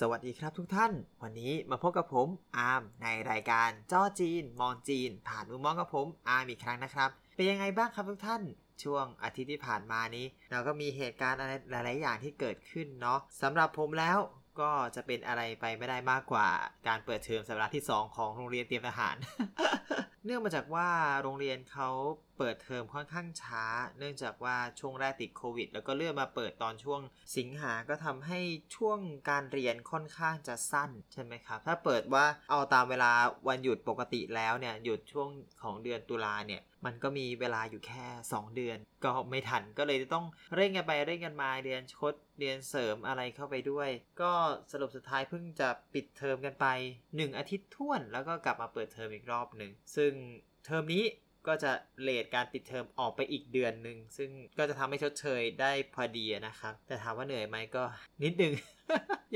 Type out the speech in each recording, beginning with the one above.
สวัสดีครับทุกท่าน วันนี้มาพบกับผมอาร์มในรายการจ้อจีน มองจีน ผ่านมุมมองกับผมอาร์มอีกครั้งนะครับ เป็นยังไงบ้างครับทุกท่าน ช่วงอาทิตย์ที่ผ่านมานี้ เราก็มีเหตุการณ์อะไรหลาย ๆ อย่างที่เกิดขึ้นเนาะสำหรับผมแล้วก็จะเป็นอะไรไปไม่ได้มากกว่า การเปิดเทอมสัปดาห์ที่ 2 ของโรงเรียนเตรียมทหาร เนื่องมาจากว่าโรงเรียนเขาเปิดเทอมค่อนข้างช้า เนื่องจากว่าช่วงแรกติดโควิด แล้วก็เลื่อนมาเปิดตอนช่วงสิงหาก็ทำให้ช่วงการเรียนค่อนข้างจะสั้นใช่ไหมครับ ถ้าเปิดว่าเอาตามเวลาวันหยุดปกติแล้วเนี่ยหยุดช่วงของเดือนตุลาเนี่ยมันก็มีเวลาอยู่แค่ 2 เดือน ก็ไม่ทันก็เลยต้องเร่งกันไปเร่งกันมาเรียนชดเรียนเสริมอะไรเข้าไปด้วย ก็สรุปสุดท้ายเพิ่งจะปิดเทอมกันไป 1 อาทิตย์ท่วน แล้วก็กลับมาเปิดเทอมอีกรอบหนึ่งซึ่งเทอมนี้ก็จะเลทการปิดเทอมออกไปอีกเดือนหนึ่งซึ่งก็จะทำให้ชดเชยได้พอดีนะครับ แต่ถามว่าเหนื่อยไหมก็นิดนึง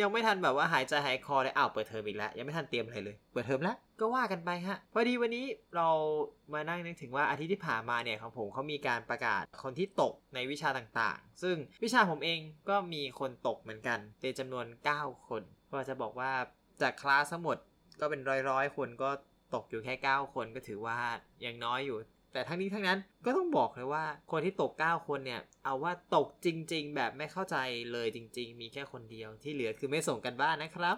ยังไม่ทันแบบว่าหายใจหายคอเลยอ้าวเปิดเทอมอีกแล้ว ยังไม่ทันเตรียมอะไรเลย เปิดเทอมแล้วก็ว่ากันไปฮะ พอดีวันนี้เรามานั่งนึกถึงว่าอาทิตย์ที่ผ่านมาเนี่ยของผมเขามีการประกาศคนที่ตกในวิชาต่างๆ ซึ่งวิชาผมเองก็มีคนตกเหมือนกันเป็นจำนวน 9 คน ก็จะบอกว่าจากคลาสทั้งหมดก็เป็นร้อยๆคนก็ ตกอยู่แค่ 9 คนก็ถือว่ายังน้อยอยู่ แต่ทั้งนี้ทั้งนั้นก็ต้องบอกเลยว่าคนที่ตก 9 คนเนี่ย เอาว่าตกจริง ๆ แบบไม่เข้าใจเลยจริง ๆ มีแค่คนเดียวที่เหลือคือไม่ส่งกันบ้านนะครับ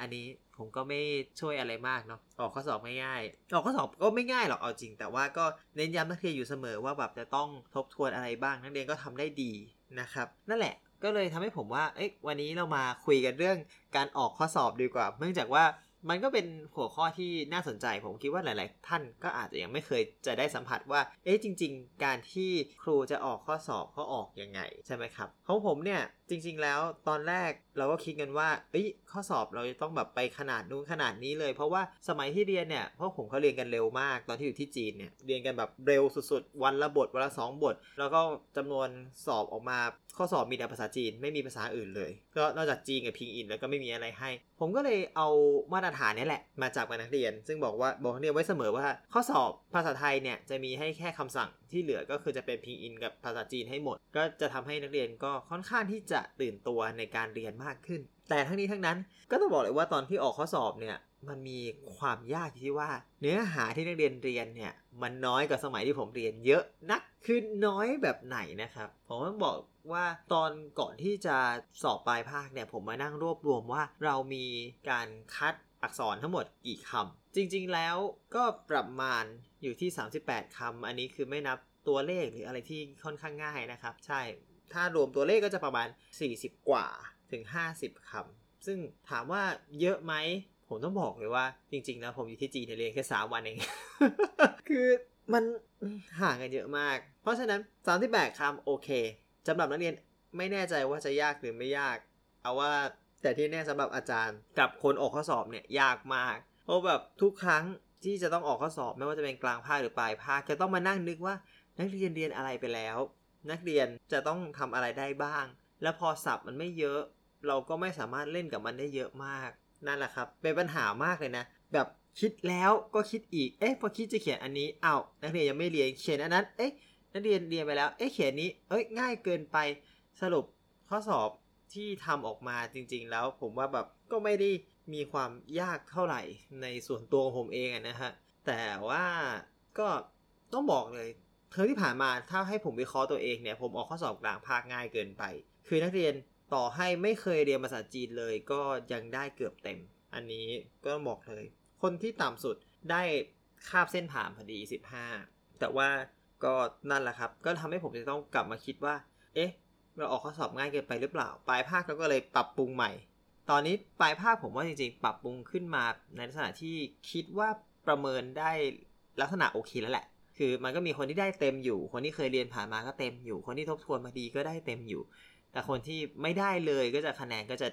อันนี้ผมก็ไม่ช่วยอะไรมากเนาะออกข้อสอบง่าย ออกข้อสอบก็ไม่ง่ายหรอกเอาจริง แต่ว่าก็เน้นย้ำนักเรียนอยู่เสมอว่าแบบจะต้องทบทวนอะไรบ้างนักเรียนก็ทำได้ดีนะครับ นั่นแหละก็เลยทำให้ผมว่าเอ้ยวันนี้เรามาคุยกันเรื่องการออกข้อสอบดีกว่า เนื่องจากว่า มันก็เป็นหัวข้อที่น่าสนใจ ผมคิดว่าหลาย ๆ ท่านก็อาจจะยังไม่เคยจะได้สัมผัสว่า เอ๊ะจริง ๆ การที่ครูจะออกข้อสอบเขาออกยังไงใช่ไหมครับของผมเนี่ยจริง ๆ แล้วตอนแรกเราก็คิดกันว่าเอ้ยข้อสอบเราจะต้องแบบไปขนาดนู้นขนาดนี้เลย เพราะว่าสมัยที่เรียนเนี่ยพวกผมเขาเรียนกันเร็วมากตอนที่อยู่ที่จีนเนี่ยเรียนกันแบบเร็วสุดๆ วันละบทวันละสองบท แล้วก็จำนวนสอบออกมาข้อสอบมีแต่ภาษาจีนไม่มีภาษาอื่นเลย ก็นอกจากจีนกับพิงอินแล้วก็ไม่มีอะไรให้ ผมก็เลยเอามาตรฐานนี้แหละ มาจับกับนักเรียน ซึ่งบอกว่าบอกนักเรียนไว้เสมอว่า ข้อสอบภาษาไทยเนี่ยจะมีให้แค่คำสั่งที่เหลือก็คือจะเป็นพิงอินกับภาษาจีนให้หมด ก็จะทำให้นักเรียนก็ค่อนข้างที่จะตื่นตัวในการเรียนมากขึ้น แต่ทั้งนี้ทั้งนั้นก็ต้องบอกเลยว่าตอนที่ออกข้อสอบเนี่ยมันมีความยากที่ว่า เนื้อหาที่นักเรียนเรียนเนี่ย มันน้อยกว่าสมัยที่ผมเรียนเยอะนักคือน้อยแบบไหนนะครับ ผมต้องบอกว่าตอนก่อนที่จะสอบปลายภาคเนี่ยผมมานั่งรวบรวมว่าเรามีการคัดอักษรทั้งหมดกี่คำจริงๆแล้วก็ประมาณอยู่ที่ 38คำอันนี้คือไม่นับตัวเลขหรืออะไรที่ค่อนข้างง่ายนะครับ ใช่ ถ้ารวมตัวเลขก็จะประมาณ 40 กว่าถึง 50คำซึ่งถามว่าเยอะไหม ผมต้องบอกเลยว่าจริงๆ แล้วผมอยู่ที่จีนเรียนแค่ 3 วันเอง คือมันห่างกันเยอะมาก เพราะฉะนั้น38คำโอเคสำหรับนักเรียนไม่แน่ใจว่าจะยากหรือไม่ยาก เอาว่าแต่ที่แน่สำหรับอาจารย์กับคนออกข้อสอบเนี่ยยากมาก เพราะแบบทุกครั้งที่จะต้องออกข้อสอบไม่ว่าจะเป็นกลางภาคหรือปลายภาคจะต้องมานั่งนึกว่านักเรียนเรียนอะไรไปแล้ว นักเรียนจะต้องทำอะไรได้บ้าง แล้วพอสับมันไม่เยอะ เราก็ไม่สามารถเล่นกับมันได้เยอะมากนั่นแหละครับ เป็นปัญหามากเลยนะ แบบคิดแล้วก็คิดอีก เอ๊ะพอคิดจะเขียนอันนี้อ้าวนักเรียนยังไม่เรียนเขียนอันนั้น เอ๊ะนักเรียนเรียนไปแล้ว เอ๊ะเขียนนี้ เอ้ยง่ายเกินไปสรุปข้อสอบที่ทำออกมาจริง ๆ แล้ว ผมว่าแบบก็ไม่ได้มีความยากเท่าไหร่ในส่วนตัวของผมเองนะฮะแต่ว่าก็ต้องบอกเลย ทอมที่ผ่านมาถ้าให้ผมวิเคราะห์ตัวเองเนี่ยผมออกข้อสอบกลางภาคง่ายเกินไป คือนักเรียนต่อให้ไม่เคยเรียนภาษาจีนเลยก็ยังได้เกือบเต็ม อันนี้ก็บอกเลย คนที่ต่ำสุดได้คาบเส้นผ่านพอดี 15 แต่ว่าก็นั่นแหละครับ ก็ทำให้ผมจะต้องกลับมาคิดว่า เอ๊ะ เราออกข้อสอบง่ายเกินไปหรือเปล่า ปลายภาคเราก็เลยปรับปรุงใหม่ ตอนนี้ปลายภาคผมว่าจริงๆ ปรับปรุงขึ้นมาในลักษณะที่คิดว่าประเมินได้ลักษณะโอเคแล้วแหละ คือมันก็มีคนที่ได้เต็มอยู่ คนที่เคยเรียนผ่านมาก็เต็มอยู่ คนที่ทบทวนมาดีก็ได้เต็มอยู่ แต่คนที่ไม่ได้เลยก็จะคะแนนก็จะ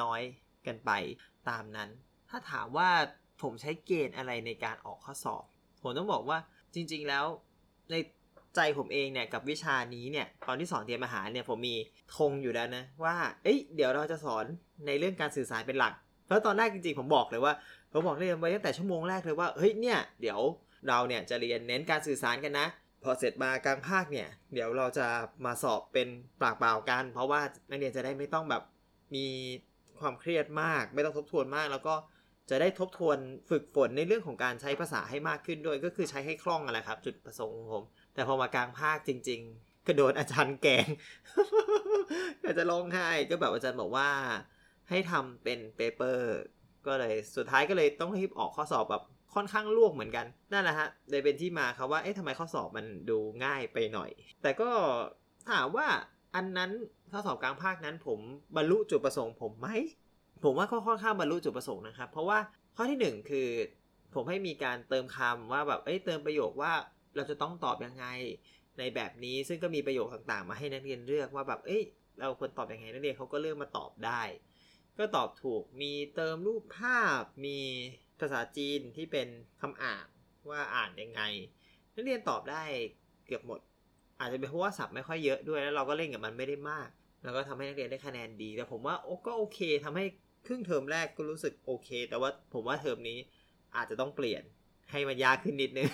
น้อยกันไปตามนั้น ถ้าถามว่าผมใช้เกณฑ์อะไรในการออกข้อสอบ ผมต้องบอกว่าจริง ๆแล้วในใจผมเองเนี่ยกับวิชานี้เนี่ยตอนที่สอนเตรียมอาหารเนี่ยผมมีธงอยู่แล้วนะว่า เอ้ยเดี๋ยวเราจะสอนในเรื่องการสื่อสารเป็นหลัก เพราะตอนแรกจริงๆผมบอกเลยว่าผมบอกเรียนไว้ตั้งแต่ชั่วโมงแรกเลยว่าเฮ้ยเนี่ยเดี๋ยว เราเนี่ยจะเรียนเน้นการสื่อสารกันนะ พอเสร็จมากลางภาคเนี่ยเดี๋ยวเราจะมาสอบเป็นปากเปล่ากัน เพราะว่านักเรียนจะได้ไม่ต้องแบบมีความเครียดมาก ไม่ต้องทบทวนมาก แล้วก็จะได้ทบทวนฝึกฝนในเรื่องของการใช้ภาษาให้มากขึ้นด้วย ก็คือใช้ให้คล่องอะไรครับ จุดประสงค์ของผม แต่พอมากลางภาคจริง ๆ กระโดดอาจารย์แกงอยากจะร้องไห้ก็แบบอาจารย์บอกว่า ให้ทำเป็นเปเปอร์ก็เลยสุดท้ายก็เลยต้องรีบออกข้อสอบแบบ ค่อนข้างลวกเหมือนกัน นั่นแหละฮะเลยเป็นที่มาครับว่าเอ๊ะทำไมข้อสอบมันดูง่ายไปหน่อย แต่ก็ถามว่าอันนั้นข้อสอบกลางภาคนั้น ผมบรรลุจุดประสงค์ผมไหมผมว่าค่อนข้างบรรลุจุดประสงค์นะครับ เพราะว่าข้อที่หนึ่งคือผมให้มีการเติมคำว่าแบบเอ้ยเติมประโยคว่าเราจะต้องตอบยังไงในแบบนี้ซึ่งก็มีประโยคต่างๆ มาให้นักเรียนเลือกว่าแบบเอ้ยเราควรตอบยังไงนักเรียนเขาก็เลือกมาตอบได้ ก็ตอบถูกมีเติมรูปภาพมี ภาษาจีนที่เป็นคำอ่านว่าอ่านยังไง นักเรียนตอบได้เกือบหมด อาจจะเป็นเพราะว่าศัพท์ไม่ค่อยเยอะด้วยแล้วเราก็เล่นกับมันไม่ได้มาก แล้วก็ทำให้นักเรียนได้คะแนนดี แต่ผมว่าโอ้ก็โอเคทำให้ครึ่งเทอมแรกก็รู้สึกโอเค แต่ว่าผมว่าเทอมนี้อาจจะต้องเปลี่ยนให้มันยากขึ้นนิดนึง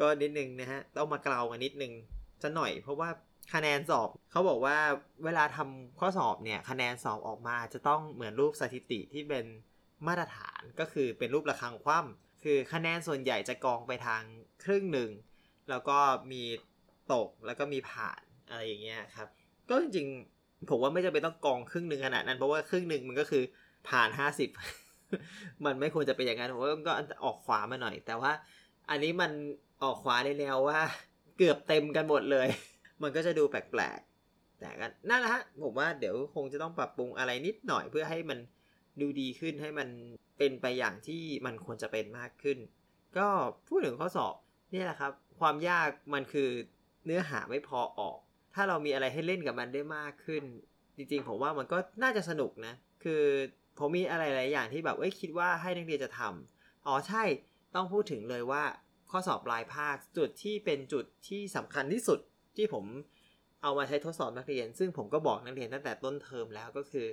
ก็นิดนึงนะฮะ ต้องมาเกลามานิดนึงจะหน่อย เพราะว่าคะแนนสอบเขาบอกว่าเวลาทำข้อสอบเนี่ย คะแนนสอบออกมาจะต้องเหมือนรูปสถิติที่เป็น มาตรฐานก็คือเป็นรูประฆังคว่ำคือคะแนนส่วนใหญ่จะกองไปทางครึ่งหนึ่ง แล้วก็มีตกแล้วก็มีผ่านอะไรอย่างเงี้ยครับก็จริงๆผมว่าไม่จำเป็นต้องกองครึ่งหนึ่งขนาดนั้นเพราะว่าครึ่งหนึ่งมันก็คือผ่านห้าสิบมันไม่ควรจะเป็นอย่างนั้นผมว่าก็ออกขวามาหน่อย แต่ว่าอันนี้มันออกขวาในแนวว่า เกือบเต็มกันหมดเลย มันก็จะดูแปลกๆแต่กันนั่นแหละฮะผมว่าเดี๋ยวคงจะต้องปรับปรุงอะไรนิดหน่อยเพื่อให้มัน ดูดีขึ้นให้มันเป็นไปอย่างที่มันควรจะเป็นมากขึ้น ก็พูดถึงข้อสอบนี่แหละครับ ความยากมันคือเนื้อหาไม่พอออก ถ้าเรามีอะไรให้เล่นกับมันได้มากขึ้น จริงๆผมว่ามันก็น่าจะสนุกนะ คือผมมีอะไรหลายอย่างที่แบบเอ้ยคิดว่าให้นักเรียนจะทำอ๋อใช่ต้องพูดถึงเลยว่าข้อสอบปลายภาคจุดที่เป็นจุดที่สำคัญที่สุดที่ผมเอามาใช้ทดสอบนักเรียน ซึ่งผมก็บอกนักเรียนตั้งแต่ต้นเทอมแล้วก็คือ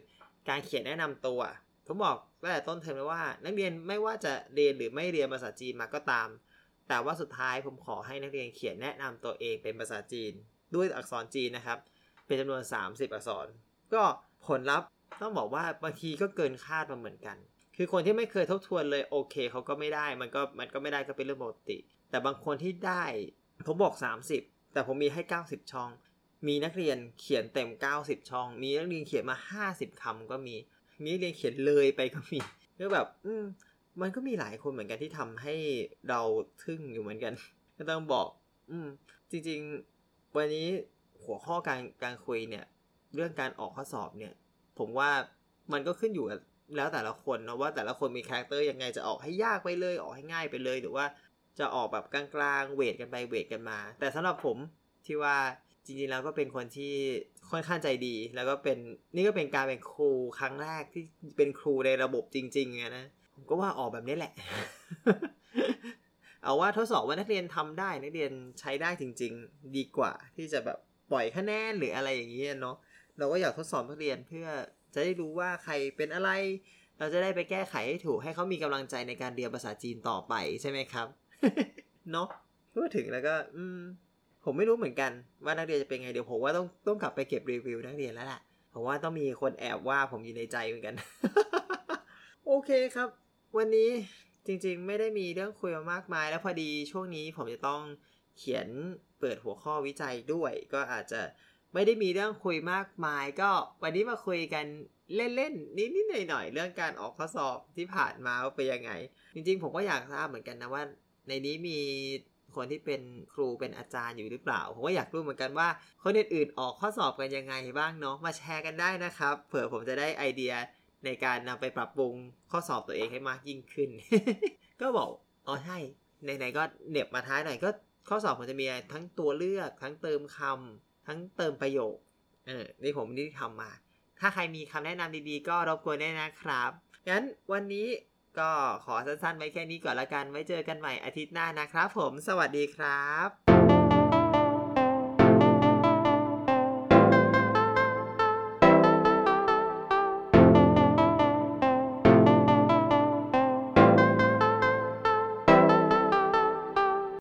การเขียนแนะนำตัว ผมบอกตั้งแต่ต้นเทอมเลยว่า นักเรียนไม่ว่าจะเรียนหรือไม่เรียนภาษาจีนมาก็ตาม แต่ว่าสุดท้ายผมขอให้นักเรียนเขียนแนะนำตัวเองเป็นภาษาจีน ด้วยอักษรจีนนะครับ เป็นจำนวน 30 อักษร ก็ผลลัพธ์ต้องบอกว่าบางทีก็เกินคาดมาเหมือนกัน คือคนที่ไม่เคยทบทวนเลยโอเคเขาก็ไม่ได้ มันก็มันก็ไม่ได้ก็เป็นเรื่องปกติ แต่บางคนที่ได้ผมบอก 30 แต่ผมมีให้ 90 ช่อง มีนักเรียนเขียนเต็ม 90 ช่อง มีนักเรียนเขียนมา 50คำก็มี มีเรียนเขียนเลยไปก็มีก็แบบ อืมมันก็มีหลายคนเหมือนกันที่ทำให้เราทึ่งอยู่เหมือนกัน ก็ต้องบอก อืม จริง ๆ วันนี้หัวข้อการการคุยเนี่ย เรื่องการออกข้อสอบเนี่ย ผมว่ามันก็ขึ้นอยู่แล้วแต่ละคนนะว่าแต่ละคนมี character ยังไงจะออกให้ยากไปเลย ออกให้ง่ายไปเลย หรือว่าจะออกแบบกลางๆ weight กันไป weight กันมา แต่สำหรับผมที่ว่า จริงๆแล้วก็เป็นคนที่ค่อนข้างใจดี แล้วก็เป็นนี่ก็เป็นการเป็นครูครั้งแรกที่เป็นครูในระบบจริงๆนะผมก็ว่าออกแบบนี้แหละ เอาว่าทดสอบว่านักเรียนทำได้นักเรียนใช้ได้จริง ๆ ดีกว่า ที่จะแบบปล่อยคะแนนหรืออะไรอย่างนี้ยเนาะเราก็อยากทดสอบนักเรียนเพื่อจะได้รู้ว่าใครเป็นอะไร เราจะได้ไปแก้ไขให้ถูกให้เขามีกำลังใจในการเรียนภาษาจีนต่อไปใช่ไหมครับเนาะพูดถึงแล้วก็ อืม ผมไม่รู้เหมือนกันว่านักเรียนจะเป็นไงเดี๋ยวผมว่าต้องต้องกลับไปเก็บรีวิวนักเรียนแล้วแหละผมว่าต้องมีคนแอบว่าผมอยู่ในใจเหมือนกัน โอเคครับ วันนี้จริงๆ ไม่ได้มีเรื่องคุยมามากมาย แล้วพอดีช่วงนี้ผมจะต้องเขียนเปิดหัวข้อวิจัยด้วย ก็อาจจะไม่ได้มีเรื่องคุยมากมาย ก็วันนี้มาคุยกันเล่นๆนิดๆหน่อยๆเรื่องการออกข้อสอบที่ผ่านมาว่าเป็นยังไง จริงๆ ผมก็อยากทราบเหมือนกันนะว่า ในนี้มี คนที่เป็นครูเป็นอาจารย์อยู่หรือเปล่า ผมก็อยากรู้เหมือนกันว่าคนอื่นๆออกข้อสอบกันยังไงบ้างเนาะมาแชร์กันได้นะครับ เผื่อผมจะได้ไอเดียในการนำไปปรับปรุงข้อสอบตัวเองให้มากยิ่งขึ้น ก็บอกอ๋อใช่ไหนๆก็เน็บมาท้ายหน่อยก็ข้อสอบผมจะมีทั้งตัวเลือก ทั้งเติมคำทั้งเติมประโยคเออนี่ผมนี่ทำมา ถ้าใครมีคำแนะนำดีๆ ก็รบกวนได้นะครับงั้นวันนี้ ก็ขอสั้นๆไว้แค่นี้ก่อนละกัน ไว้เจอกันใหม่อาทิตย์หน้านะครับผม สวัสดีครับ